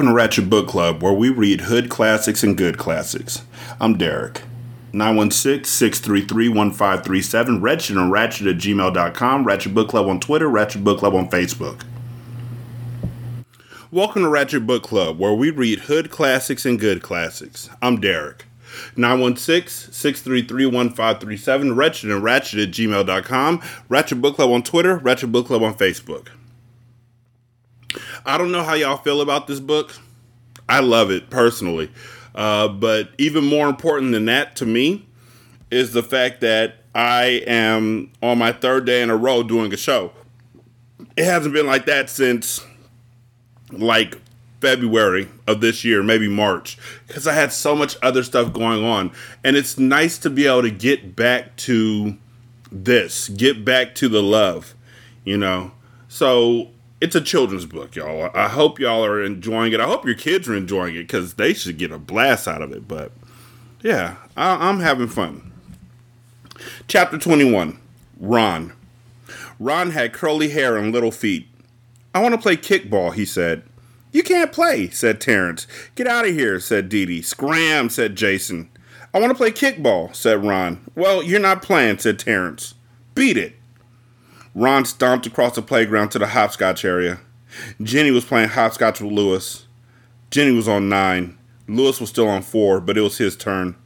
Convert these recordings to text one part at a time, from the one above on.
Welcome to Ratchet Book Club, where we read hood classics and good classics. I'm Derek. 916-633-1537, Wretched and Ratchet at gmail.com, Ratchet Book Club on Twitter, Ratchet Book Club on Facebook. Welcome to Ratchet Book Club, where we read hood classics and good classics. I'm Derek. 916-633-1537, Wretched and Ratchet at gmail.com, Ratchet Book Club on Twitter, Ratchet Book Club on Facebook. I don't know how y'all feel about this book. I love it personally. Uh, but even more important than that to me is the fact that I am on my third day in a row doing a show. It hasn't been like that since like February of this year, maybe March, because I had so much other stuff going on. And it's nice to be able to get back to this, get back to the love, you know? So it's a children's book, y'all. I hope y'all are enjoying it. I hope your kids are enjoying it because they should get a blast out of it. But yeah, I, I'm having fun. Chapter 21 Ron. Ron had curly hair and little feet. I want to play kickball, he said. You can't play, said Terrence. Get out of here, said Dee Dee. Scram, said Jason. I want to play kickball, said Ron. Well, you're not playing, said Terrence. Beat it. Ron stomped across the playground to the hopscotch area. Jenny was playing hopscotch with Lewis. Jenny was on nine. Lewis was still on four, but it was his turn.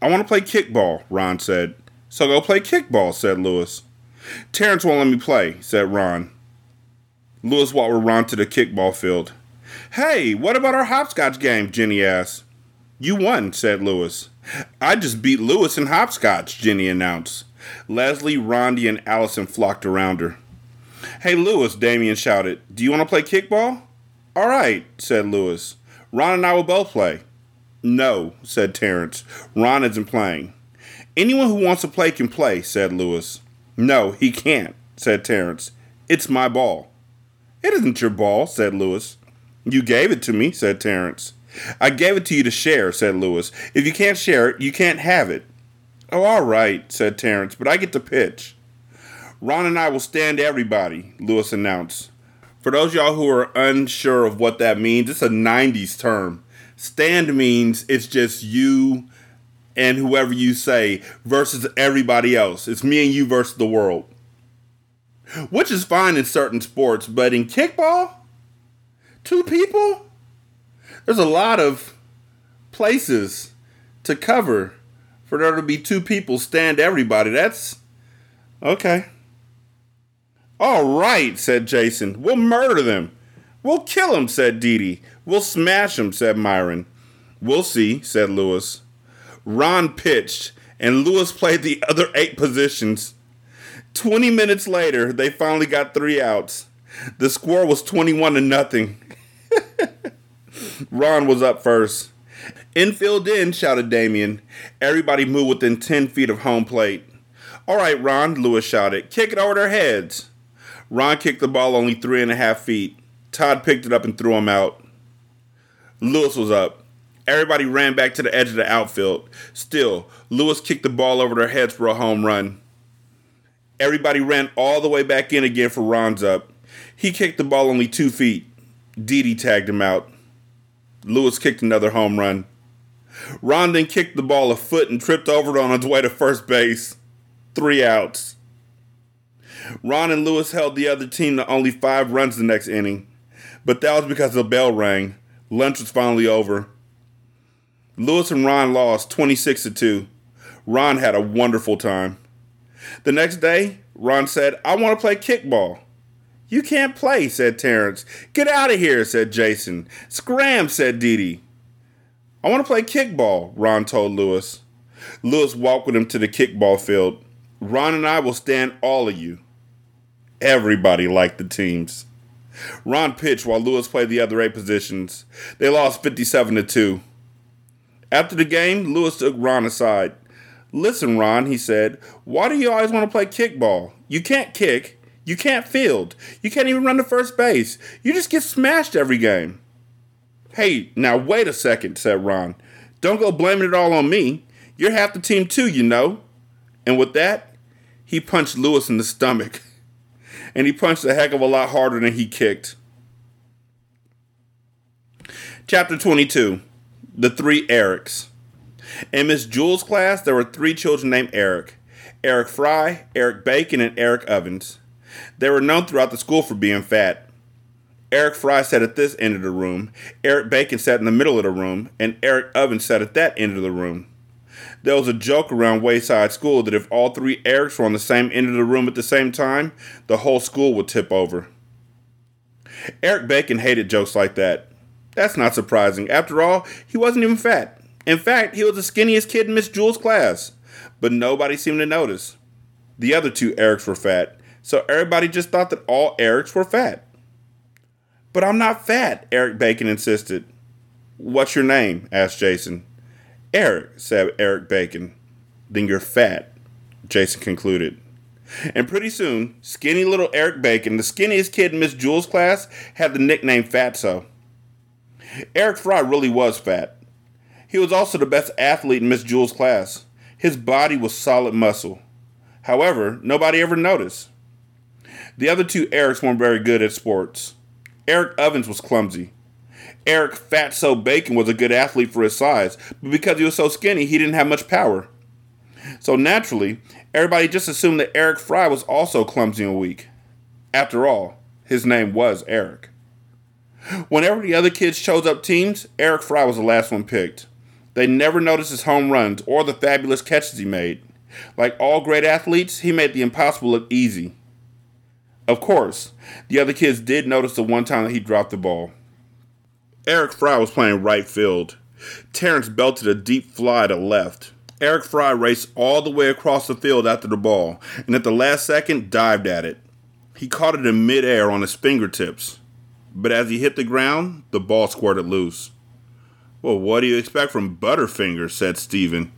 I want to play kickball, Ron said. So go play kickball, said Lewis. Terrence won't let me play, said Ron. Lewis walked with Ron to the kickball field. Hey, what about our hopscotch game? Jenny asked. You won, said Lewis. I just beat Lewis in hopscotch, Jenny announced. Leslie, Rondi, and Allison flocked around her. Hey, Lewis, Damien shouted. Do you want to play kickball? All right, said Lewis. Ron and I will both play. No, said Terrence. Ron isn't playing. Anyone who wants to play can play, said Lewis. No, he can't, said Terrence. It's my ball. It isn't your ball, said Lewis. You gave it to me, said Terrence. I gave it to you to share, said Lewis. If you can't share it, you can't have it. Oh, all right, said Terrence, but I get to pitch. Ron and I will stand everybody, Lewis announced. For those y'all who are unsure of what that means, it's a 90s term. Stand means it's just you and whoever you say versus everybody else. It's me and you versus the world. Which is fine in certain sports, but in kickball, two people? There's a lot of places to cover for there to be two people stand everybody. That's okay. All right, said Jason. We'll murder them. We'll kill them, said Dee Dee. We'll smash them, said Myron. We'll see, said Lewis. Ron pitched, and Lewis played the other eight positions. Twenty minutes later, they finally got three outs. The score was 21 to nothing. Ron was up first. Infield in, shouted Damien. Everybody moved within 10 feet of home plate. All right, Ron, Lewis shouted. Kick it over their heads. Ron kicked the ball only three and a half feet. Todd picked it up and threw him out. Lewis was up. Everybody ran back to the edge of the outfield. Still, Lewis kicked the ball over their heads for a home run. Everybody ran all the way back in again for Ron's up. He kicked the ball only two feet. Dee tagged him out. Lewis kicked another home run. Ron then kicked the ball a foot and tripped over it on its way to first base. Three outs. Ron and Lewis held the other team to only five runs the next inning, but that was because the bell rang. Lunch was finally over. Lewis and Ron lost 26 to 2. Ron had a wonderful time. The next day, Ron said, I want to play kickball. You can't play, said Terrence. Get out of here, said Jason. Scram, said Dee Dee. I want to play kickball, Ron told Lewis. Lewis walked with him to the kickball field. Ron and I will stand all of you. Everybody liked the teams. Ron pitched while Lewis played the other eight positions. They lost 57 to 2. After the game, Lewis took Ron aside. Listen, Ron, he said, why do you always want to play kickball? You can't kick. You can't field. You can't even run to first base. You just get smashed every game. Hey, now wait a second, said Ron. Don't go blaming it all on me. You're half the team too, you know. And with that, he punched Lewis in the stomach. And he punched a heck of a lot harder than he kicked. Chapter 22 The Three Erics. In Miss Jewell's class, there were three children named Eric Eric Fry, Eric Bacon, and Eric Ovens. They were known throughout the school for being fat. Eric Fry sat at this end of the room, Eric Bacon sat in the middle of the room, and Eric Ovens sat at that end of the room. There was a joke around Wayside School that if all three Erics were on the same end of the room at the same time, the whole school would tip over. Eric Bacon hated jokes like that. That's not surprising. After all, he wasn't even fat. In fact, he was the skinniest kid in Miss Jewell's class. But nobody seemed to notice. The other two Erics were fat, so everybody just thought that all Erics were fat. But I'm not fat, Eric Bacon insisted. What's your name? asked Jason. Eric, said Eric Bacon. Then you're fat, Jason concluded. And pretty soon, skinny little Eric Bacon, the skinniest kid in Miss Jewell's class, had the nickname Fatso. Eric Fry really was fat. He was also the best athlete in Miss Jewell's class. His body was solid muscle. However, nobody ever noticed. The other two Erics weren't very good at sports. Eric Ovens was clumsy. Eric Fatso Bacon was a good athlete for his size, but because he was so skinny, he didn't have much power. So naturally, everybody just assumed that Eric Fry was also clumsy and weak. After all, his name was Eric. Whenever the other kids chose up teams, Eric Fry was the last one picked. They never noticed his home runs or the fabulous catches he made. Like all great athletes, he made the impossible look easy. Of course, the other kids did notice the one time that he dropped the ball. Eric Fry was playing right field. Terrence belted a deep fly to left. Eric Fry raced all the way across the field after the ball, and at the last second dived at it. He caught it in midair on his fingertips, but as he hit the ground, the ball squirted loose. Well, what do you expect from Butterfingers? said Stephen.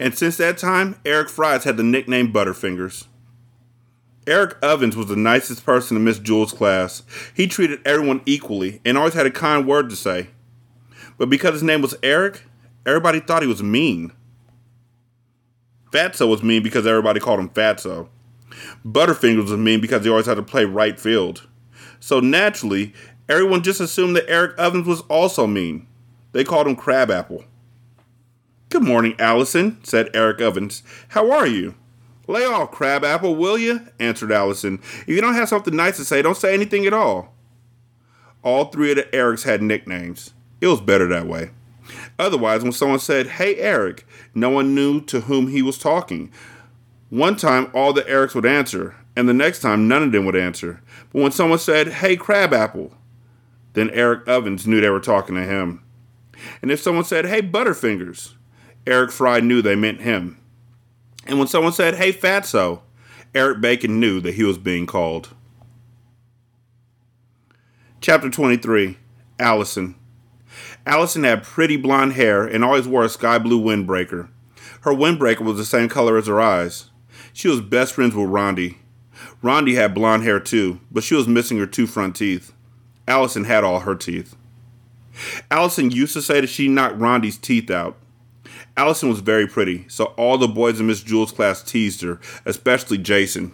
And since that time, Eric Fry's had the nickname Butterfingers. Eric Ovens was the nicest person in Miss Jewell's class. He treated everyone equally and always had a kind word to say. But because his name was Eric, everybody thought he was mean. Fatso was mean because everybody called him Fatso. Butterfingers was mean because he always had to play right field. So naturally, everyone just assumed that Eric Ovens was also mean. They called him Crabapple. Good morning, Allison, said Eric Ovens. How are you? Lay off, Crabapple, will you? answered Allison. If you don't have something nice to say, don't say anything at all. All three of the Erics had nicknames. It was better that way. Otherwise, when someone said, Hey, Eric, no one knew to whom he was talking. One time, all the Erics would answer, and the next time, none of them would answer. But when someone said, Hey, Crabapple, then Eric Ovens knew they were talking to him. And if someone said, Hey, Butterfingers, Eric Fry knew they meant him. And when someone said, Hey, Fatso, Eric Bacon knew that he was being called. Chapter 23 Allison. Allison had pretty blonde hair and always wore a sky blue windbreaker. Her windbreaker was the same color as her eyes. She was best friends with Rondi. Rondi had blonde hair too, but she was missing her two front teeth. Allison had all her teeth. Allison used to say that she knocked Rondi's teeth out. Allison was very pretty, so all the boys in Miss Jewell's class teased her, especially Jason.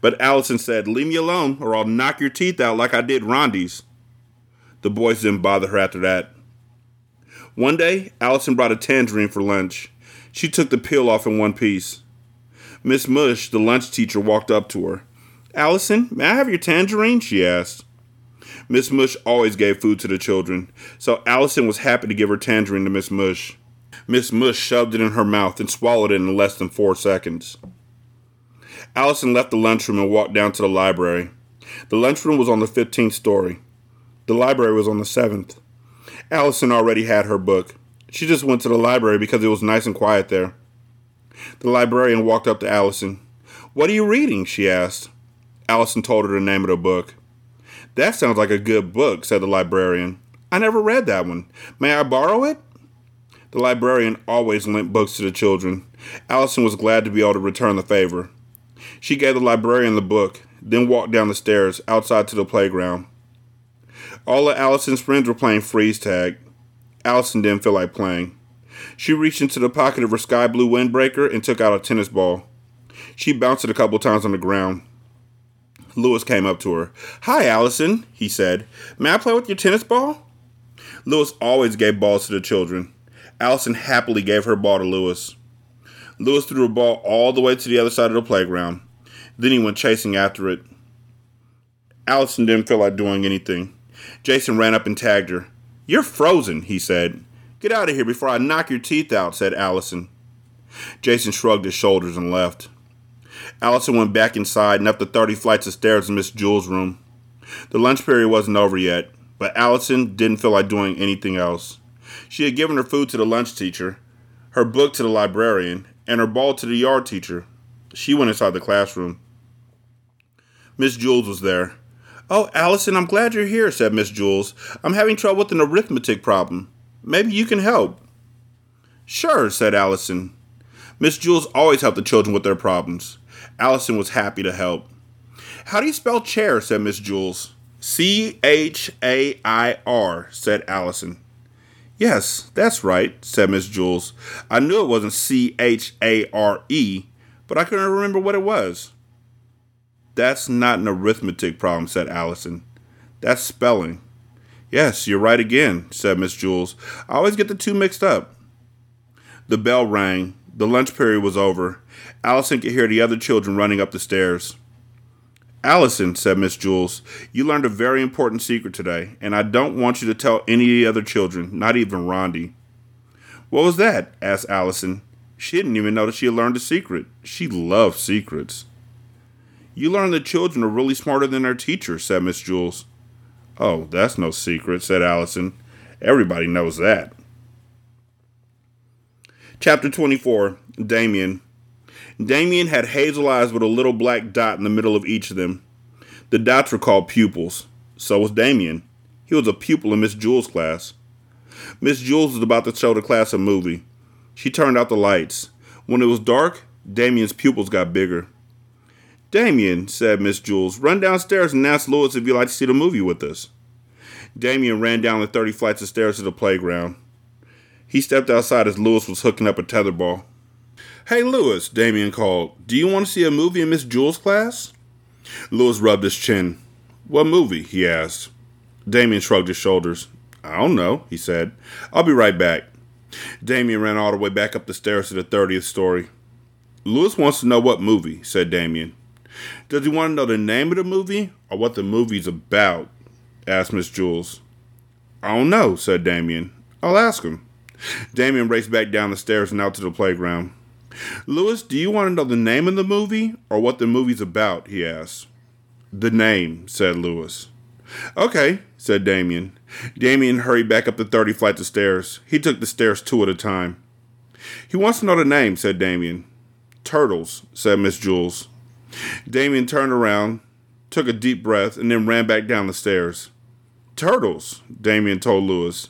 But Allison said, Leave me alone, or I'll knock your teeth out like I did Rondi's. The boys didn't bother her after that. One day, Allison brought a tangerine for lunch. She took the peel off in one piece. Miss Mush, the lunch teacher, walked up to her. Allison, may I have your tangerine? she asked. Miss Mush always gave food to the children, so Allison was happy to give her tangerine to Miss Mush. Miss Mush shoved it in her mouth and swallowed it in less than four seconds. Allison left the lunchroom and walked down to the library. The lunchroom was on the 15th story. The library was on the 7th. Allison already had her book. She just went to the library because it was nice and quiet there. The librarian walked up to Allison. What are you reading? she asked. Allison told her the name of the book. That sounds like a good book, said the librarian. I never read that one. May I borrow it? The librarian always lent books to the children. Allison was glad to be able to return the favor. She gave the librarian the book, then walked down the stairs outside to the playground. All of Allison's friends were playing freeze tag. Allison didn't feel like playing. She reached into the pocket of her sky blue windbreaker and took out a tennis ball. She bounced it a couple times on the ground. Lewis came up to her. Hi, Allison, he said. May I play with your tennis ball? Lewis always gave balls to the children. Allison happily gave her ball to Lewis. Lewis threw a ball all the way to the other side of the playground. Then he went chasing after it. Allison didn't feel like doing anything. Jason ran up and tagged her. You're frozen, he said. Get out of here before I knock your teeth out, said Allison. Jason shrugged his shoulders and left. Allison went back inside and up the 30 flights of stairs to Miss Jewls' room. The lunch period wasn't over yet, but Allison didn't feel like doing anything else. She had given her food to the lunch teacher, her book to the librarian, and her ball to the yard teacher. She went inside the classroom. Miss Jewls was there. Oh, Allison, I'm glad you're here, said Miss Jewls. I'm having trouble with an arithmetic problem. Maybe you can help. Sure, said Allison. Miss Jewls always helped the children with their problems. Allison was happy to help. How do you spell chair? said Miss Jewls. C H A I R, said Allison. Yes, that's right, said Miss Jewls. I knew it wasn't C H A R E, but I couldn't remember what it was. That's not an arithmetic problem, said Allison. That's spelling. Yes, you're right again, said Miss Jewls. I always get the two mixed up. The bell rang. The lunch period was over. Allison could hear the other children running up the stairs. Allison, said Miss Jewls, you learned a very important secret today, and I don't want you to tell any of the other children, not even Rondi. What was that? asked Allison. She didn't even know that she had learned a secret. She loved secrets. You learned that children are really smarter than their teachers, said Miss Jewls. Oh, that's no secret, said Allison. Everybody knows that. Chapter 24 Damien. Damien had hazel eyes with a little black dot in the middle of each of them. The dots were called pupils. So was Damien. He was a pupil in Miss Jewls' class. Miss Jewls was about to show the class a movie. She turned out the lights. When it was dark, Damien's pupils got bigger. Damien, said Miss Jewls, run downstairs and ask Lewis if you'd like to see the movie with us. Damien ran down the 30 flights of stairs to the playground. He stepped outside as Lewis was hooking up a tetherball. Hey, Lewis, Damien called. Do you want to see a movie in Miss Jewls' class? Lewis rubbed his chin. What movie? he asked. Damien shrugged his shoulders. I don't know, he said. I'll be right back. Damien ran all the way back up the stairs to the 30th story. Lewis wants to know what movie, said Damien. Does he want to know the name of the movie or what the movie's about? asked Miss Jewls. I don't know, said Damien. I'll ask him. Damien raced back down the stairs and out to the playground. Lewis, do you want to know the name of the movie or what the movie's about? he asked. The name, said Lewis. Okay, said Damien. Damien hurried back up the 30 flights of stairs. He took the stairs two at a time. He wants to know the name, said Damien. Turtles, said Miss Jewls. Damien turned around, took a deep breath, and then ran back down the stairs. Turtles, Damien told Lewis.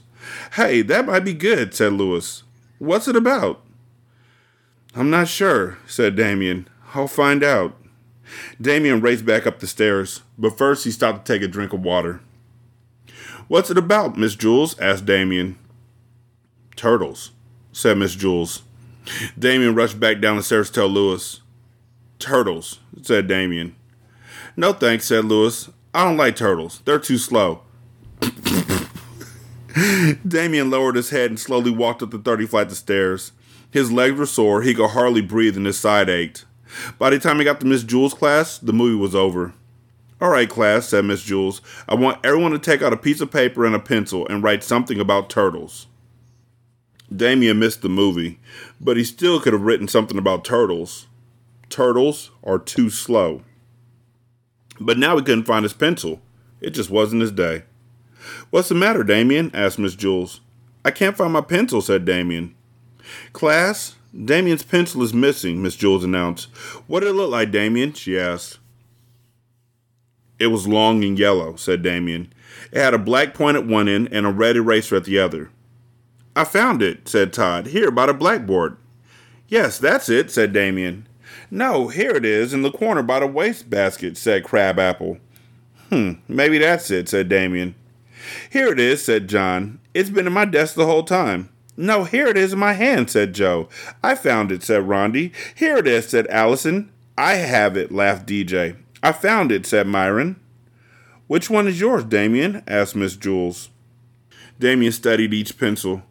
Hey, that might be good, said Lewis. What's it about? I'm not sure, said Damien. I'll find out. Damien raced back up the stairs, but first he stopped to take a drink of water. What's it about, Miss Jewls? asked Damien. Turtles, said Miss Jewls. Damien rushed back down the stairs to tell Lewis. Turtles, said Damien. No thanks, said Lewis. I don't like turtles. They're too slow. Damien lowered his head and slowly walked up the 30 flights of stairs. His legs were sore, he could hardly breathe, and his side ached. By the time he got to Miss Jewls' class, the movie was over. All right, class, said Miss Jewls. I want everyone to take out a piece of paper and a pencil and write something about turtles. Damien missed the movie, but he still could have written something about turtles. Turtles are too slow. But now he couldn't find his pencil. It just wasn't his day. What's the matter, Damien? asked Miss Jewls. I can't find my pencil, said Damien. Class, Damien's pencil is missing, Miss Jewls announced. What did it look like, Damien? she asked. It was long and yellow, said Damien. It had a black point at one end and a red eraser at the other. I found it, said Todd. Here, by the blackboard. Yes, that's it, said Damien. No, here it is, in the corner by the wastebasket, said Crabapple. Hmm, maybe that's it, said Damien. Here it is, said John. It's been in my desk the whole time. No, here it is in my hand, said Joe. I found it, said Rondi. Here it is, said Allison. I have it, laughed DJ. I found it, said Myron. Which one is yours, Damien? asked Miss Jewls. Damien studied each pencil.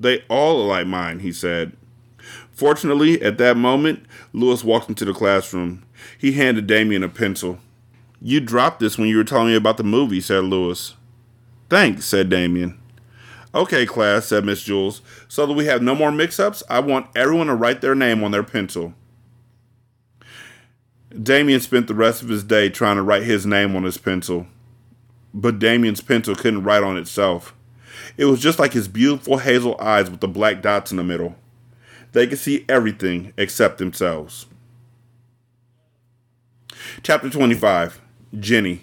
They all are like mine, he said. Fortunately, at that moment, Lewis walked into the classroom. He handed Damien a pencil. You dropped this when you were telling me about the movie, said Lewis. Thanks, said Damien. Okay, class, said Miss Jewls. So that we have no more mix ups, I want everyone to write their name on their pencil. Damien spent the rest of his day trying to write his name on his pencil. But Damien's pencil couldn't write on itself. It was just like his beautiful hazel eyes with the black dots in the middle. They could see everything except themselves. Chapter 25 Jenny.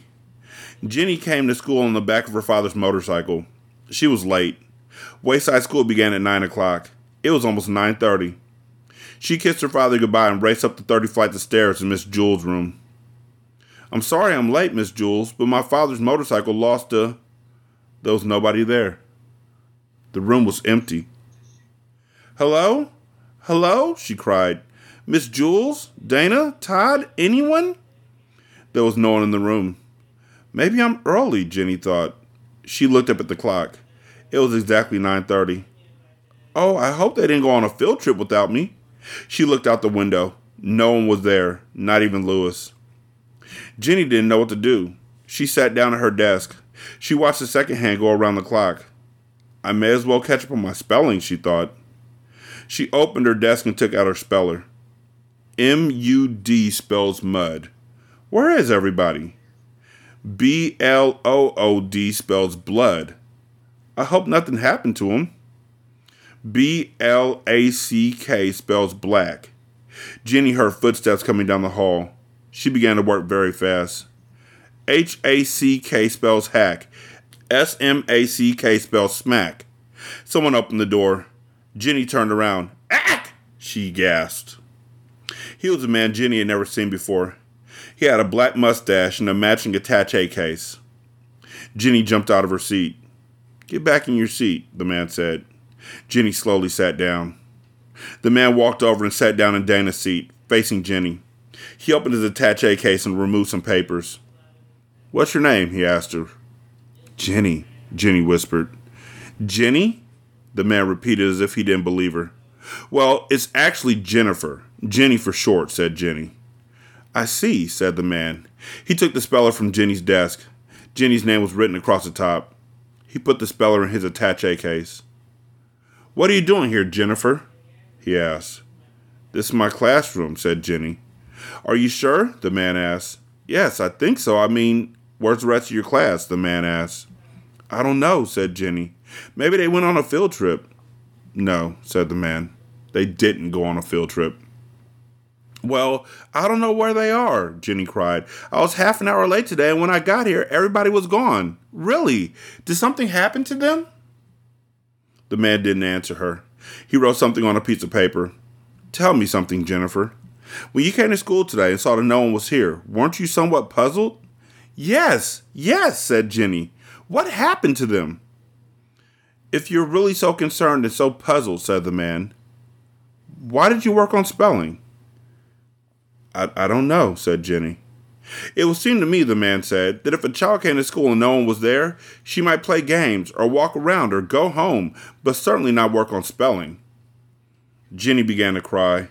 Jenny came to school on the back of her father's motorcycle. She was late. Wayside School began at 9 o'clock. It was almost 9.30. She kissed her father goodbye and raced up the 30 flights of stairs to Miss Jewls' room. I'm sorry I'm late, Miss Jewls, but my father's motorcycle lost a. There was nobody there. The room was empty. Hello? Hello? she cried. Miss Jewls? Dana? Todd? Anyone? There was no one in the room. Maybe I'm early, Jenny thought. She looked up at the clock. It was exactly 9:30. Oh, I hope they didn't go on a field trip without me. She looked out the window. No one was there, not even Lewis. Jenny didn't know what to do. She sat down at her desk. She watched the second hand go around the clock. I may as well catch up on my spelling, she thought. She opened her desk and took out her speller. M U D spells mud. Where is everybody? B L O O D spells blood. I hope nothing happened to him. B L A C K spells black. Jenny heard footsteps coming down the hall. She began to work very fast. H A C K spells hack. S M A C K spells smack. Someone opened the door. Jenny turned around. Ack! She gasped. He was a man Jenny had never seen before. He had a black mustache and a matching attache case. Jenny jumped out of her seat. Get back in your seat, the man said. Jenny slowly sat down. The man walked over and sat down in Dana's seat, facing Jenny. He opened his attache case and removed some papers. What's your name? he asked her. Jenny, Jenny whispered. Jenny? The man repeated as if he didn't believe her. Well, it's actually Jennifer. Jenny for short, said Jenny. I see, said the man. He took the speller from Jenny's desk. Jenny's name was written across the top. He put the speller in his attache case. What are you doing here, Jennifer? he asked. This is my classroom, said Jenny. Are you sure? the man asked. Yes, I think so. I mean, where's the rest of your class? the man asked. I don't know, said Jenny. Maybe they went on a field trip. No, said the man. They didn't go on a field trip. Well, I don't know where they are, Jenny cried. I was half an hour late today, and when I got here, everybody was gone. Really? Did something happen to them? The man didn't answer her. He wrote something on a piece of paper. Tell me something, Jennifer. When you came to school today and saw that no one was here, weren't you somewhat puzzled? Yes, yes, said Jenny. What happened to them? If you're really so concerned and so puzzled, said the man, why did you work on spelling? I, I don't know, said Jenny. It would seem to me, the man said, that if a child came to school and no one was there, she might play games or walk around or go home, but certainly not work on spelling. Jenny began to cry.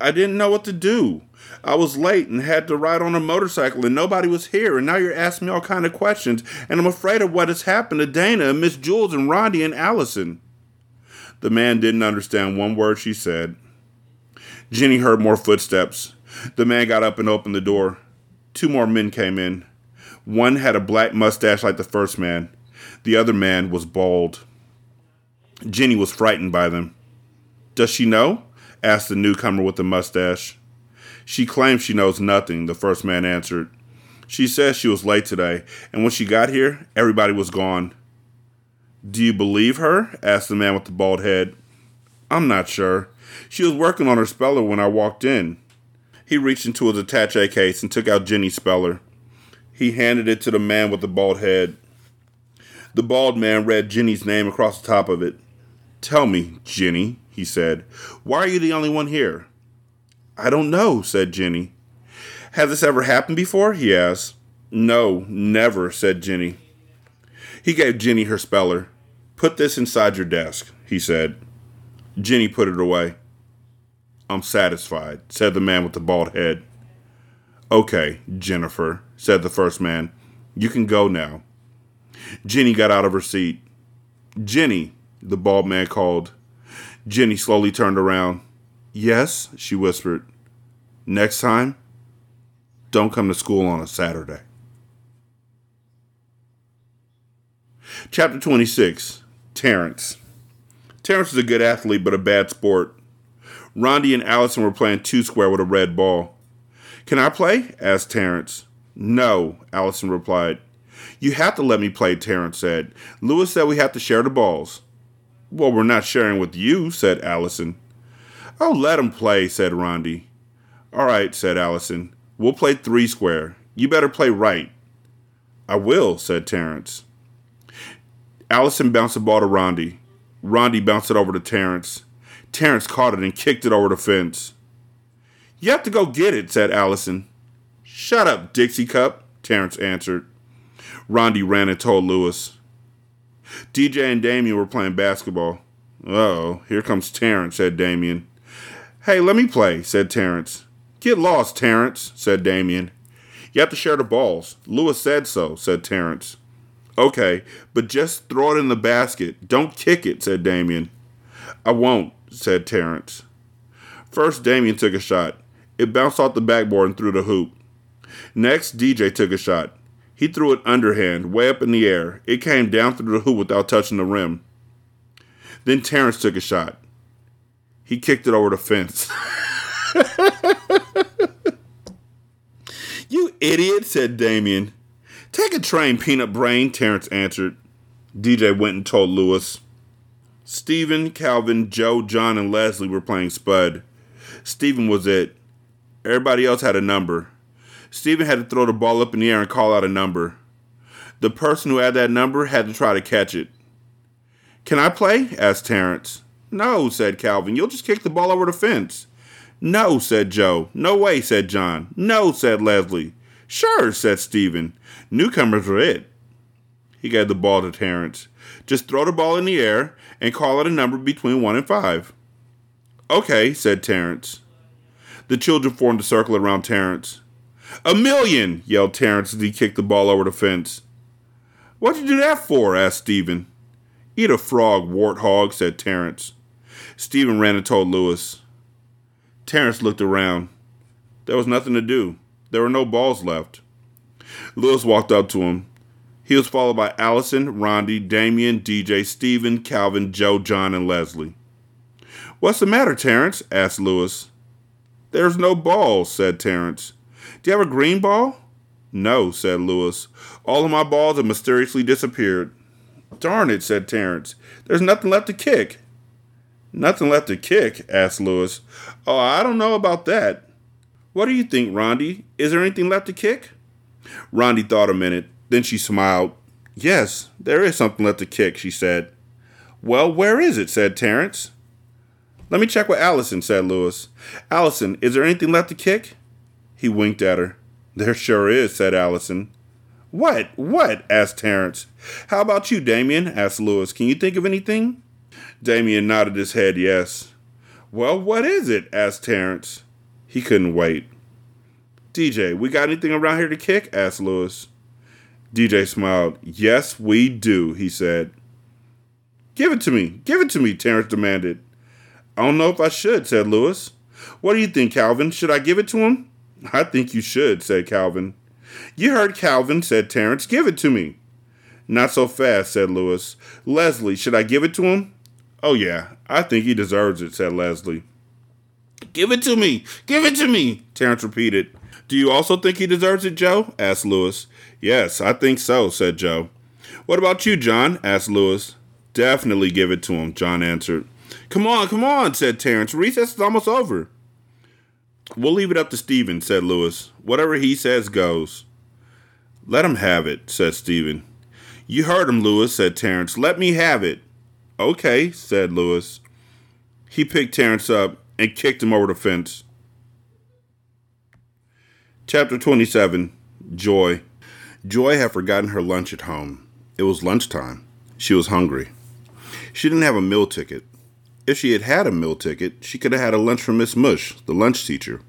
I didn't know what to do. I was late and had to ride on a motorcycle and nobody was here and now you're asking me all kind of questions and I'm afraid of what has happened to Dana and Miss Jewls and Rondi and Allison. The man didn't understand one word she said. Jenny heard more footsteps. The man got up and opened the door. Two more men came in. One had a black mustache like the first man. The other man was bald. Jenny was frightened by them. Does she know? asked the newcomer with the mustache. She claims she knows nothing, the first man answered. She says she was late today, and when she got here, everybody was gone. Do you believe her? asked the man with the bald head. I'm not sure. She was working on her speller when I walked in. He reached into his attache case and took out Jenny's speller. He handed it to the man with the bald head. The bald man read Jenny's name across the top of it. Tell me, Jenny, he said, why are you the only one here? I don't know, said Jenny. Has this ever happened before? he asked. No, never, said Jenny. He gave Jenny her speller. Put this inside your desk, he said. Jenny put it away. I'm satisfied, said the man with the bald head. Okay, Jennifer, said the first man. You can go now. Jenny got out of her seat. Jenny, the bald man called. Jenny slowly turned around. Yes, she whispered. Next time, don't come to school on a Saturday. Chapter 26 Terrence. Terrence is a good athlete, but a bad sport. Rondi and Allison were playing two square with a red ball. Can I play? asked Terrence. No, Allison replied. You have to let me play, Terrence said. Lewis said we have to share the balls. Well, we're not sharing with you, said Allison. Oh, let him play, said Rondi. All right, said Allison. We'll play three square. You better play right. I will, said Terrence. Allison bounced the ball to Rondi. Rondi bounced it over to Terrence. Terrence caught it and kicked it over the fence. You have to go get it, said Allison. Shut up, Dixie Cup, Terrence answered. Rondi ran and told Lewis. DJ and Damien were playing basketball. oh, here comes Terrence, said Damien. Hey, let me play, said Terrence. Get lost, Terrence, said Damien. You have to share the balls. Lewis said so, said Terrence. Okay, but just throw it in the basket. Don't kick it, said Damien. I won't, said Terrence. First, Damien took a shot. It bounced off the backboard and through the hoop. Next, DJ took a shot. He threw it underhand, way up in the air. It came down through the hoop without touching the rim. Then Terrence took a shot. He kicked it over the fence. you idiot, said Damien. Take a train, peanut brain, Terrence answered. DJ went and told Lewis. Stephen, Calvin, Joe, John, and Leslie were playing Spud. Stephen was it. Everybody else had a number. Stephen had to throw the ball up in the air and call out a number. The person who had that number had to try to catch it. Can I play? asked Terrence. No, said Calvin. You'll just kick the ball over the fence. No, said Joe. No way, said John. No, said Leslie. Sure, said Stephen. Newcomers are it. He gave the ball to Terrence. Just throw the ball in the air and call it a number between one and five. Okay, said Terrence. The children formed a circle around Terrence. A million! yelled Terrence as he kicked the ball over the fence. What'd you do that for? asked Stephen. Eat a frog, warthog, said Terrence. Stephen ran and told Lewis. Terrence looked around. There was nothing to do. There were no balls left. Lewis walked up to him. He was followed by Allison, Rondi, Damien, DJ, Stephen, Calvin, Joe, John, and Leslie. What's the matter, Terrence? asked Lewis. There's no ball, said Terrence. Do you have a green ball? No, said Lewis. All of my balls have mysteriously disappeared. Darn it, said Terrence. There's nothing left to kick. Nothing left to kick? asked Lewis. Oh, I don't know about that. What do you think, Rondi? Is there anything left to kick? Rondi thought a minute. Then she smiled. Yes, there is something left to kick, she said. Well, where is it? said Terrence. Let me check with Allison, said Lewis. Allison, is there anything left to kick? He winked at her. There sure is, said Allison. What? What? asked Terrence. How about you, Damien? asked Lewis. Can you think of anything? Damien nodded his head yes. Well, what is it? asked Terrence. He couldn't wait. DJ, we got anything around here to kick? asked Lewis. DJ smiled. Yes, we do, he said. Give it to me. Give it to me, Terrence demanded. I don't know if I should, said Lewis. What do you think, Calvin? Should I give it to him? I think you should, said Calvin. You heard Calvin, said Terrence. Give it to me. Not so fast, said Lewis. Leslie, should I give it to him? Oh, yeah, I think he deserves it, said Leslie. Give it to me! Give it to me! Terrence repeated. Do you also think he deserves it, Joe? asked Lewis. Yes, I think so, said Joe. What about you, John? asked Lewis. Definitely give it to him, John answered. Come on, come on, said Terrence. Recess is almost over. We'll leave it up to Stephen, said Lewis. Whatever he says goes. Let him have it, said Stephen. You heard him, Lewis, said Terrence. Let me have it. Okay, said Lewis. He picked Terrence up and kicked him over the fence. Chapter 27 Joy. Joy had forgotten her lunch at home. It was lunchtime. She was hungry. She didn't have a meal ticket. If she had had a meal ticket, she could have had a lunch from Miss Mush, the lunch teacher.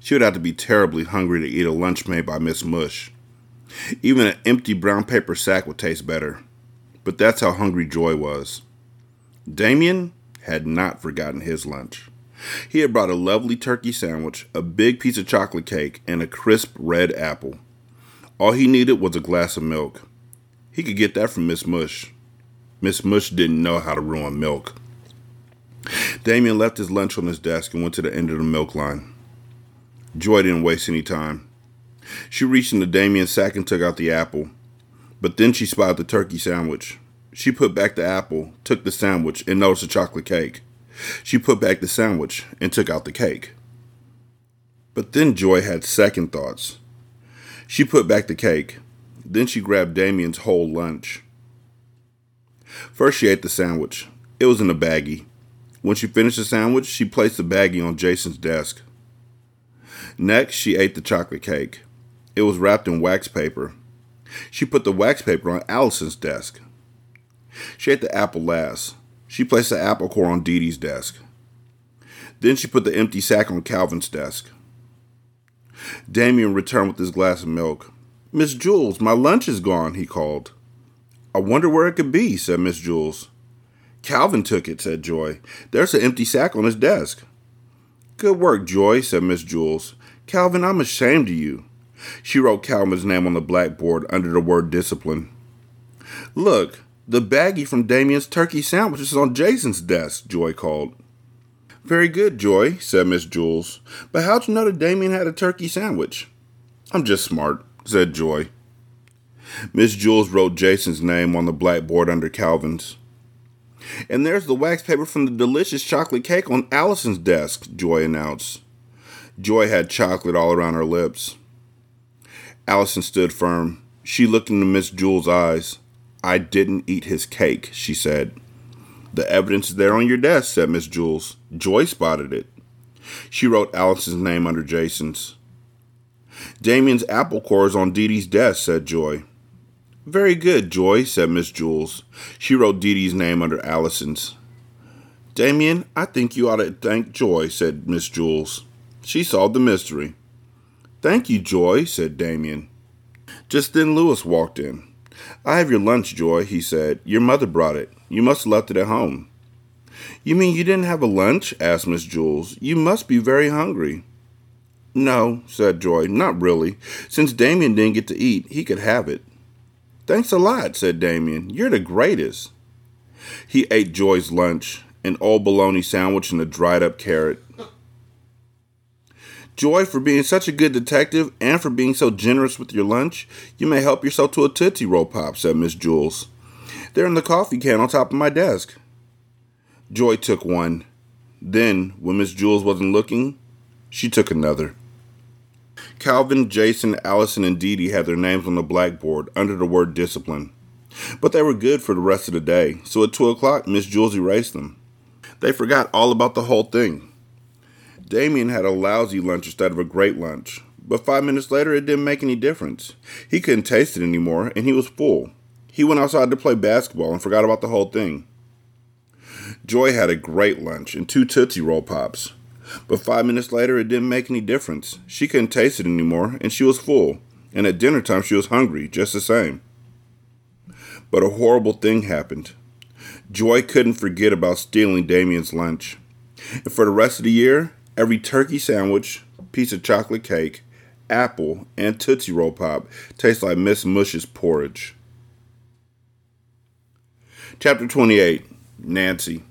She would have to be terribly hungry to eat a lunch made by Miss Mush. Even an empty brown paper sack would taste better. But that's how hungry Joy was. Damien had not forgotten his lunch. He had brought a lovely turkey sandwich, a big piece of chocolate cake, and a crisp red apple. All he needed was a glass of milk. He could get that from Miss Mush. Miss Mush didn't know how to ruin milk. Damien left his lunch on his desk and went to the end of the milk line. Joy didn't waste any time. She reached into Damien's sack and took out the apple. But then she spotted the turkey sandwich. She put back the apple, took the sandwich, and noticed the chocolate cake. She put back the sandwich and took out the cake. But then Joy had second thoughts. She put back the cake. Then she grabbed Damien's whole lunch. First, she ate the sandwich. It was in a baggie. When she finished the sandwich, she placed the baggie on Jason's desk. Next, she ate the chocolate cake. It was wrapped in wax paper. She put the wax paper on Allison's desk. She ate the apple last. She placed the apple core on Dee Dee's desk. Then she put the empty sack on Calvin's desk. Damien returned with his glass of milk. Miss Jewls, my lunch is gone, he called. I wonder where it could be, said Miss Jewls. Calvin took it, said Joy. There's an empty sack on his desk. Good work, Joy, said Miss Jewls. Calvin, I'm ashamed of you. She wrote Calvin's name on the blackboard under the word discipline. Look, the baggie from Damien's turkey sandwich is on Jason's desk, Joy called. Very good, Joy, said Miss Jewls. But how'd you know that Damien had a turkey sandwich? I'm just smart, said Joy. Miss Jewls wrote Jason's name on the blackboard under Calvin's. And there's the wax paper from the delicious chocolate cake on Allison's desk, Joy announced. Joy had chocolate all around her lips. Allison stood firm. She looked into Miss Jewls' eyes. I didn't eat his cake, she said. The evidence is there on your desk, said Miss Jewls. Joy spotted it. She wrote Allison's name under Jason's. Damien's apple core is on Dee Dee's desk, said Joy. Very good, Joy, said Miss Jewls. She wrote Dee Dee's name under Allison's. Damien, I think you ought to thank Joy, said Miss Jewls. She solved the mystery. Thank you, Joy, said Damien. Just then Lewis walked in. I have your lunch, Joy, he said. Your mother brought it. You must have left it at home. You mean you didn't have a lunch? asked Miss Jewls. You must be very hungry. No, said Joy, not really. Since Damien didn't get to eat, he could have it. Thanks a lot, said Damien. You're the greatest. He ate Joy's lunch, an old bologna sandwich and a dried up carrot. Joy, for being such a good detective and for being so generous with your lunch, you may help yourself to a Tootsie Roll Pop, said Miss Jewls. They're in the coffee can on top of my desk. Joy took one. Then, when Miss Jewls wasn't looking, she took another. Calvin, Jason, Allison, and Dee Dee had their names on the blackboard under the word discipline. But they were good for the rest of the day, so at 2 o'clock, Miss Jewls erased them. They forgot all about the whole thing. Damien had a lousy lunch instead of a great lunch, but five minutes later it didn't make any difference. He couldn't taste it anymore, and he was full. He went outside to play basketball and forgot about the whole thing. Joy had a great lunch and two Tootsie Roll Pops. But five minutes later, it didn't make any difference. She couldn't taste it anymore, and she was full. And at dinner time, she was hungry, just the same. But a horrible thing happened. Joy couldn't forget about stealing Damien's lunch. And for the rest of the year, every turkey sandwich, piece of chocolate cake, apple, and Tootsie Roll Pop tastes like Miss Mush's porridge. Chapter 28 Nancy.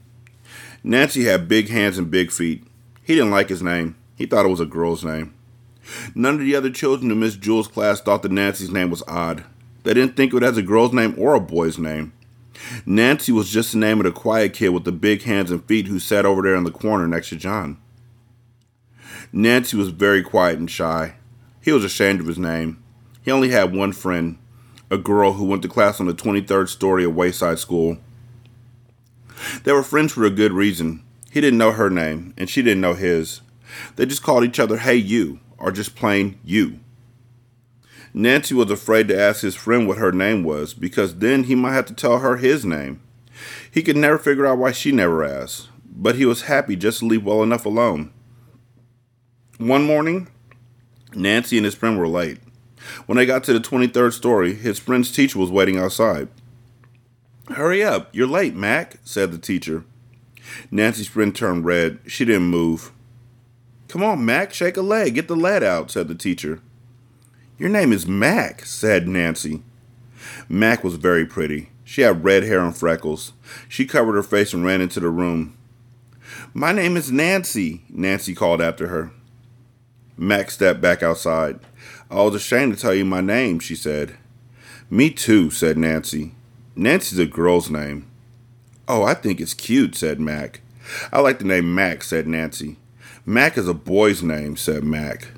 Nancy had big hands and big feet. He didn't like his name. He thought it was a girl's name. None of the other children in Miss Jewls' class thought that Nancy's name was odd. They didn't think of it as a girl's name or a boy's name. Nancy was just the name of the quiet kid with the big hands and feet who sat over there in the corner next to John. Nancy was very quiet and shy. He was ashamed of his name. He only had one friend, a girl who went to class on the 23rd story of Wayside School. They were friends for a good reason. He didn't know her name, and she didn't know his. They just called each other Hey You, or just plain You. Nancy was afraid to ask his friend what her name was, because then he might have to tell her his name. He could never figure out why she never asked, but he was happy just to leave well enough alone. One morning, Nancy and his friend were late. When they got to the 23rd story, his friend's teacher was waiting outside. Hurry up, you're late, Mac, said the teacher. Nancy's friend turned red. She didn't move. Come on, Mac, shake a leg. Get the lad out, said the teacher. Your name is Mac, said Nancy. Mac was very pretty. She had red hair and freckles. She covered her face and ran into the room. My name is Nancy, Nancy called after her. Mac stepped back outside. I was ashamed to tell you my name, she said. Me too, said Nancy. Nancy's a girl's name. Oh, I think it's cute, said Mac. I like the name Mac, said Nancy. Mac is a boy's name, said Mac.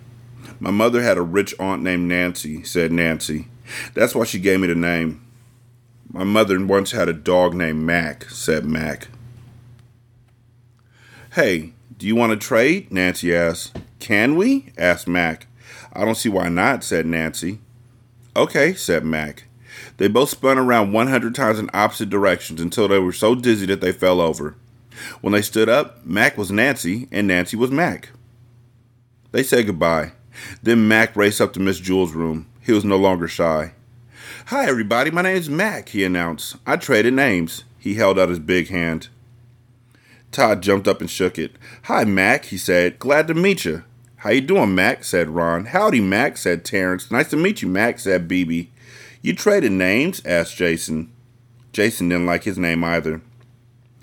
My mother had a rich aunt named Nancy, said Nancy. That's why she gave me the name. My mother once had a dog named Mac, said Mac. Hey, do you want to trade? Nancy asked. Can we? asked Mac. I don't see why not, said Nancy. Okay, said Mac. They both spun around 100 times in opposite directions until they were so dizzy that they fell over. When they stood up, Mac was Nancy and Nancy was Mac. They said goodbye. Then Mac raced up to Miss Jewls' room. He was no longer shy. Hi, everybody. My name's Mac, he announced. I traded names. He held out his big hand. Todd jumped up and shook it. Hi, Mac, he said. Glad to meet you. How you doing, Mac? said Ron. Howdy, Mac, said Terrence. Nice to meet you, Mac, said BB. You traded names? asked Jason. Jason didn't like his name either.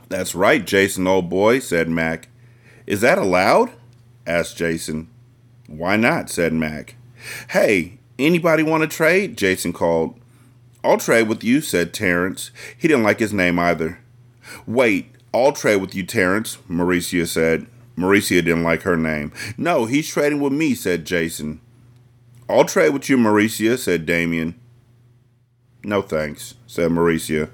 That's right, Jason, old boy, said Mac. Is that allowed? asked Jason. Why not? said Mac. Hey, anybody want to trade? Jason called. I'll trade with you, said Terrence. He didn't like his name either. Wait, I'll trade with you, Terrence, Mauricia said. Mauricia didn't like her name. No, he's trading with me, said Jason. I'll trade with you, Mauricia, said Damien. No thanks, said Mauricia.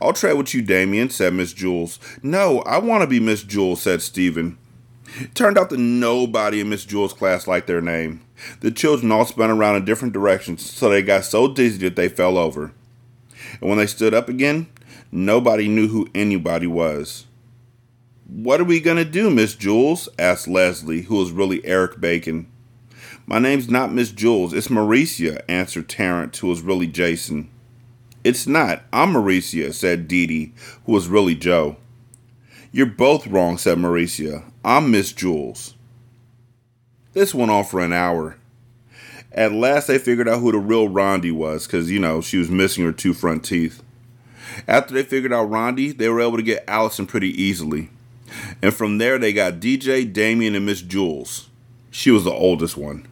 I'll trade with you, Damien, said Miss Jewls. No, I want to be Miss Jewls, said Stephen. Turned out that nobody in Miss Jewls' class liked their name. The children all spun around in different directions, so they got so dizzy that they fell over. And when they stood up again, nobody knew who anybody was. What are we going to do, Miss Jewls? asked Leslie, who was really Eric Bacon. My name's not Miss Jewls, it's Mauricia, answered Terrence, who was really Jason. It's not, I'm Mauricia, said Dee Dee, who was really Joe. You're both wrong, said Mauricia. I'm Miss Jewls. This went on for an hour. At last, they figured out who the real Rondi was, because, you know, she was missing her two front teeth. After they figured out Rondi, they were able to get Allison pretty easily. And from there, they got DJ, Damien, and Miss Jewls. She was the oldest one.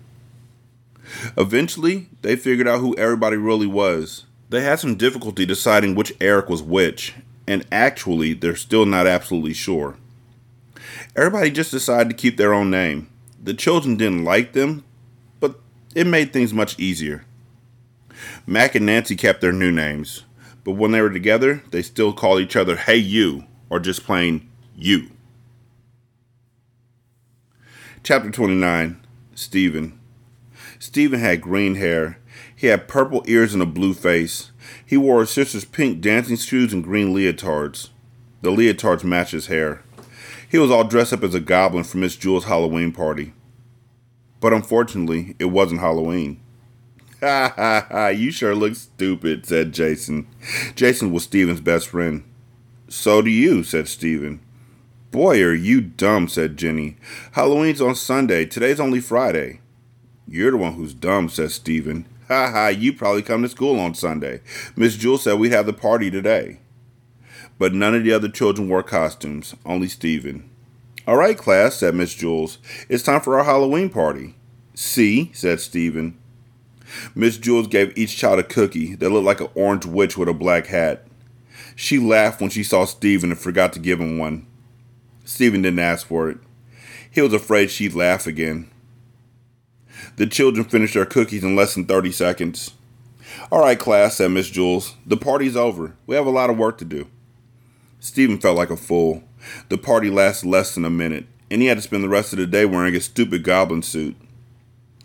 Eventually, they figured out who everybody really was. They had some difficulty deciding which Eric was which, and actually, they're still not absolutely sure. Everybody just decided to keep their own name. The children didn't like them, but it made things much easier. Mac and Nancy kept their new names, but when they were together, they still called each other Hey You, or just plain You. Chapter 29 Stephen Stephen had green hair. He had purple ears and a blue face. He wore his sister's pink dancing shoes and green leotards. The leotards matched his hair. He was all dressed up as a goblin for Miss Jewls' Halloween party. But unfortunately, it wasn't Halloween. Ha ha ha, you sure look stupid, said Jason. Jason was Stephen's best friend. So do you, said Stephen. Boy, are you dumb, said Jenny. Halloween's on Sunday. Today's only Friday. You're the one who's dumb, says Stephen. Ha ha, you probably come to school on Sunday. Miss Jewls said we'd have the party today. But none of the other children wore costumes, only Stephen. All right, class, said Miss Jewls. It's time for our Halloween party. See, said Stephen. Miss Jewls gave each child a cookie that looked like an orange witch with a black hat. She laughed when she saw Stephen and forgot to give him one. Stephen didn't ask for it. He was afraid she'd laugh again. The children finished their cookies in less than 30 seconds. All right, class, said Miss Jewls. The party's over. We have a lot of work to do. Stephen felt like a fool. The party lasted less than a minute, and he had to spend the rest of the day wearing a stupid goblin suit.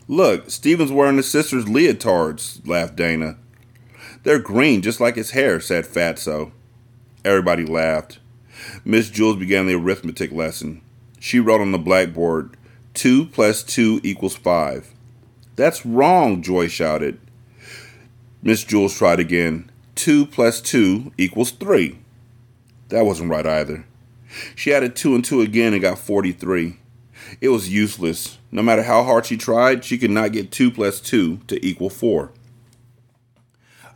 Look, Stephen's wearing his sister's leotards, laughed Dana. They're green, just like his hair, said Fatso. Everybody laughed. Miss Jewls began the arithmetic lesson. She wrote on the blackboard, 2 plus 2 equals 5. That's wrong, Joy shouted. Miss Jewls tried again. 2 plus 2 equals 3. That wasn't right either. She added 2 and 2 again and got 43. It was useless. No matter how hard she tried, she could not get 2 plus 2 to equal 4.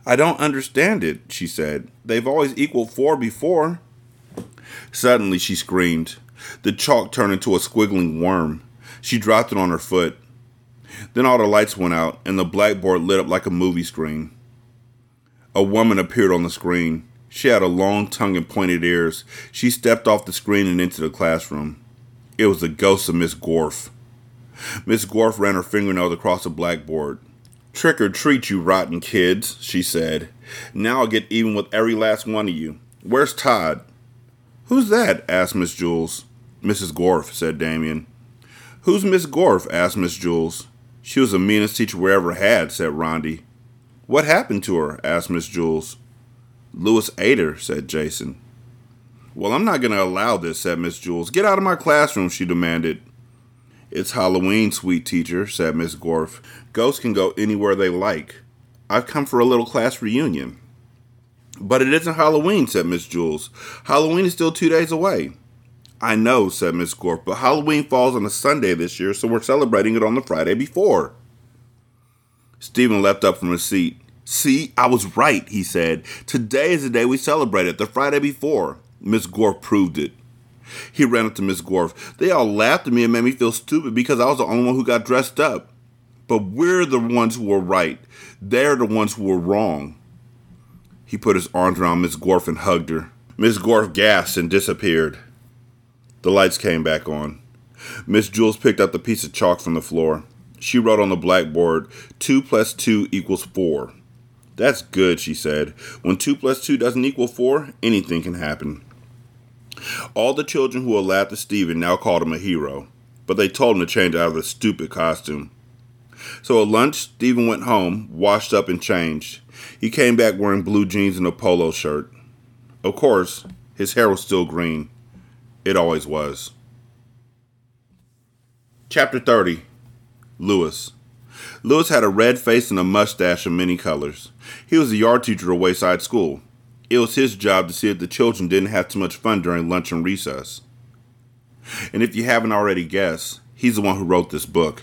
I don't understand it, she said. They've always equaled 4 before. Suddenly, she screamed. The chalk turned into a squiggling worm. She dropped it on her foot. Then all the lights went out, and the blackboard lit up like a movie screen. A woman appeared on the screen. She had a long tongue and pointed ears. She stepped off the screen and into the classroom. It was the ghost of Miss Gorf. Miss Gorf ran her fingernails across the blackboard. Trick or treat, you rotten kids, she said. Now I'll get even with every last one of you. Where's Todd? Who's that? asked Miss Jewls. Mrs. Gorf, said Damien. Who's Miss Gorf? asked Miss Jewls. She was the meanest teacher we ever had, said Rondi. What happened to her? asked Miss Jewls. Lewis ate her, said Jason. Well, I'm not going to allow this, said Miss Jewls. Get out of my classroom, she demanded. It's Halloween, sweet teacher, said Miss Gorf. Ghosts can go anywhere they like. I've come for a little class reunion. But it isn't Halloween, said Miss Jewls. Halloween is still two days away. I know, said Miss Gorf, but Halloween falls on a Sunday this year, so we're celebrating it on the Friday before. Stephen leapt up from his seat. See, I was right, he said. Today is the day we celebrate it, the Friday before. Miss Gorf proved it. He ran up to Miss Gorf. They all laughed at me and made me feel stupid because I was the only one who got dressed up. But we're the ones who were right. They're the ones who were wrong. He put his arms around Miss Gorf and hugged her. Miss Gorf gasped and disappeared. The lights came back on. Miss Jewls picked up the piece of chalk from the floor. She wrote on the blackboard, 2 plus 2 equals 4. That's good, she said. When 2 plus 2 doesn't equal 4, anything can happen. All the children who had laughed at Stephen now called him a hero, but they told him to change out of the stupid costume. So at lunch, Stephen went home, washed up, and changed. He came back wearing blue jeans and a polo shirt. Of course, his hair was still green. It always was. Chapter 30 Lewis. Lewis had a red face and a mustache of many colors. He was a yard teacher at Wayside School. It was his job to see if the children didn't have too much fun during lunch and recess. And if you haven't already guessed, he's the one who wrote this book.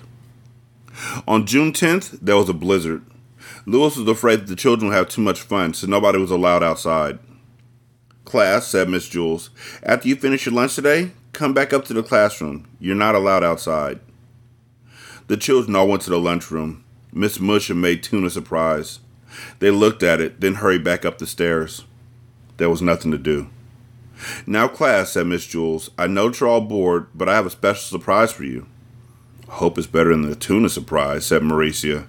On June 10th, there was a blizzard. Lewis was afraid that the children would have too much fun, so nobody was allowed outside. Class, said Miss Jewls, after you finish your lunch today, come back up to the classroom. You're not allowed outside. The children all went to the lunchroom. Miss Musham made Tuna surprise. They looked at it, then hurried back up the stairs. There was nothing to do. Now, class, said Miss Jewls, I know you're all bored, but I have a special surprise for you. Hope it's better than the tuna surprise, said Mauricia.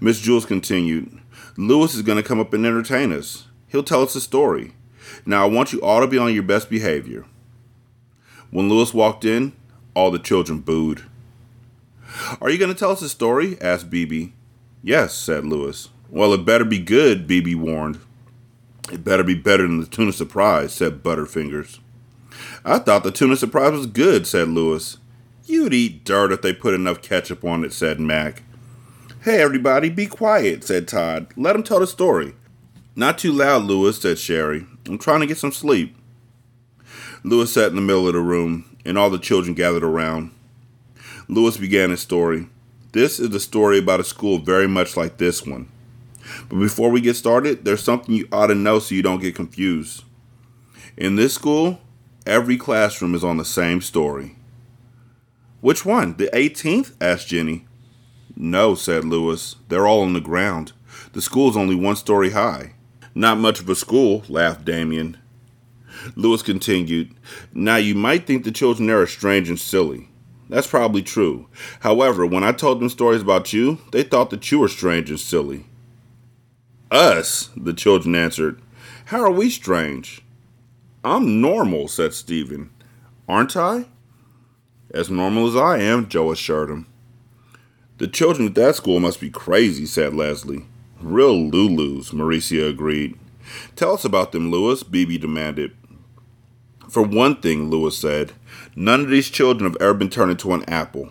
Miss Jewls continued, Lewis is going to come up and entertain us. He'll tell us a story. Now, I want you all to be on your best behavior. When Lewis walked in, all the children booed. Are you going to tell us a story? asked Bibi. Yes, said Lewis. Well, it better be good, Bibi warned. It better be better than the tuna surprise, said Butterfingers. I thought the tuna surprise was good, said Lewis. You'd eat dirt if they put enough ketchup on it, said Mac. Hey, everybody, be quiet, said Todd. Let him tell the story. Not too loud, Lewis, said Sherry. I'm trying to get some sleep. Lewis sat in the middle of the room, and all the children gathered around. Lewis began his story. This is a story about a school very much like this one. But before we get started, there's something you ought to know so you don't get confused. In this school, every classroom is on the same story. Which one? The 18th? asked Jenny. No, said Lewis. They're all on the ground. The school's only one story high. Not much of a school, laughed Damien. Lewis continued, Now you might think the children there are strange and silly. That's probably true. However, when I told them stories about you, they thought that you were strange and silly. Us, the children answered. How are we strange? I'm normal, said Stephen. Aren't I? As normal as I am, Joe assured him. The children at that school must be crazy, said Leslie. Real Lulus, Mauricia agreed. Tell us about them, Lewis, BB demanded. For one thing, Lewis said, none of these children have ever been turned into an apple.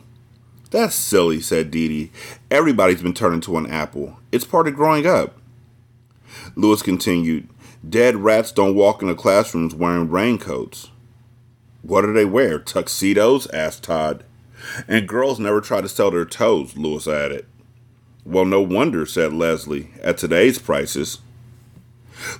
That's silly, said Dee Dee. Everybody's been turned into an apple. It's part of growing up. Lewis continued, Dead rats don't walk into classrooms wearing raincoats. What do they wear? Tuxedos? asked Todd. And girls never try to sell their toes, Lewis added. Well, no wonder, said Leslie, at today's prices.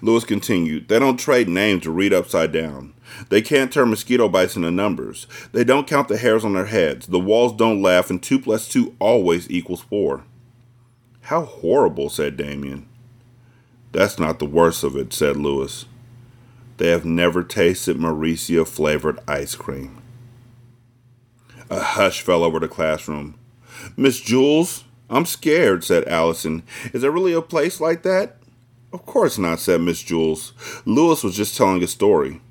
Lewis continued, They don't trade names to read upside down. They can't turn mosquito bites into numbers. They don't count the hairs on their heads. The walls don't laugh, and 2 plus 2 always equals 4. How horrible, said Damien. That's not the worst of it, said Lewis. They have never tasted Mauricia flavored ice cream. A hush fell over the classroom. Miss Jewls, I'm scared, said Allison. Is there really a place like that? Of course not, said Miss Jewls. Lewis was just telling a story.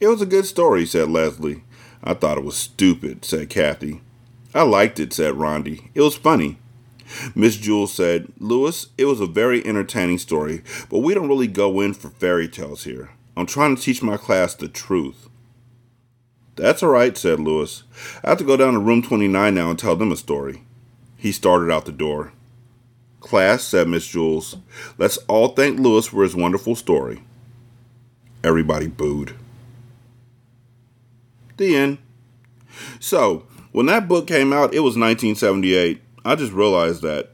It was a good story, said Leslie. I thought it was stupid, said Kathy. I liked it, said Rondi. It was funny. Miss Jewls said, Lewis, it was a very entertaining story, but we don't really go in for fairy tales here. I'm trying to teach my class the truth. That's all right, said Lewis. I have to go down to room 29 now and tell them a story. He started out the door. Class, said Miss Jewls, let's all thank Lewis for his wonderful story. Everybody booed. The end. So, when that book came out, it was 1978. I just realized that.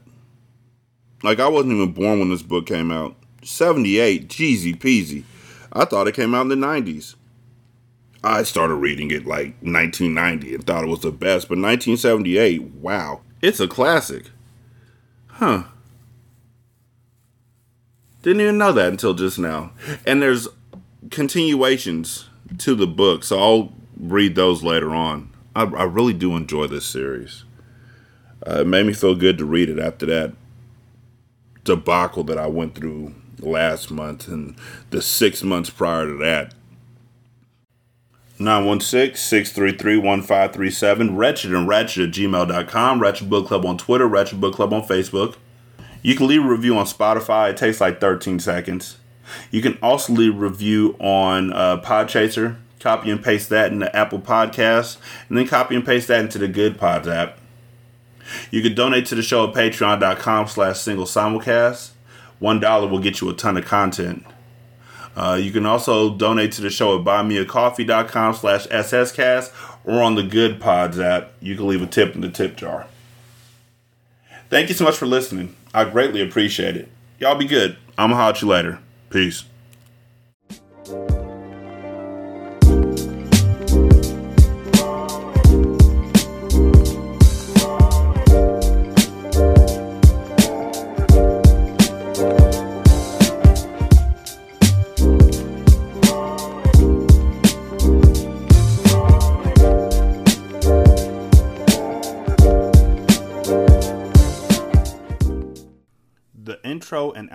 Like, I wasn't even born when this book came out. 78, jeezy peasy. I thought it came out in the 90s. I started reading it like 1990 and thought it was the best, but 1978, wow. It's a classic. Huh. Didn't even know that until just now. And there's continuations to the book, so I'll read those later on. I, I really do enjoy this series. Uh, it made me feel good to read it after that debacle that I went through last month and the six months prior to that. 916-633-1537, wretched and ratchet at gmail.com, Ratchet Book Club on Twitter, Ratchet Book Club on Facebook. You can leave a review on Spotify. It takes like 13 seconds. You can also leave a review on uh, Podchaser. Copy and paste that into Apple Podcasts, and then copy and paste that into the Good Pods app. You can donate to the show at patreon.com slash single simulcast. One dollar will get you a ton of content. Uh, you can also donate to the show at buymeacoffee.com slash sscast or on the Good Pods app. You can leave a tip in the tip jar. Thank you so much for listening. I greatly appreciate it. Y'all be good. I'm going to holler at you later. Peace.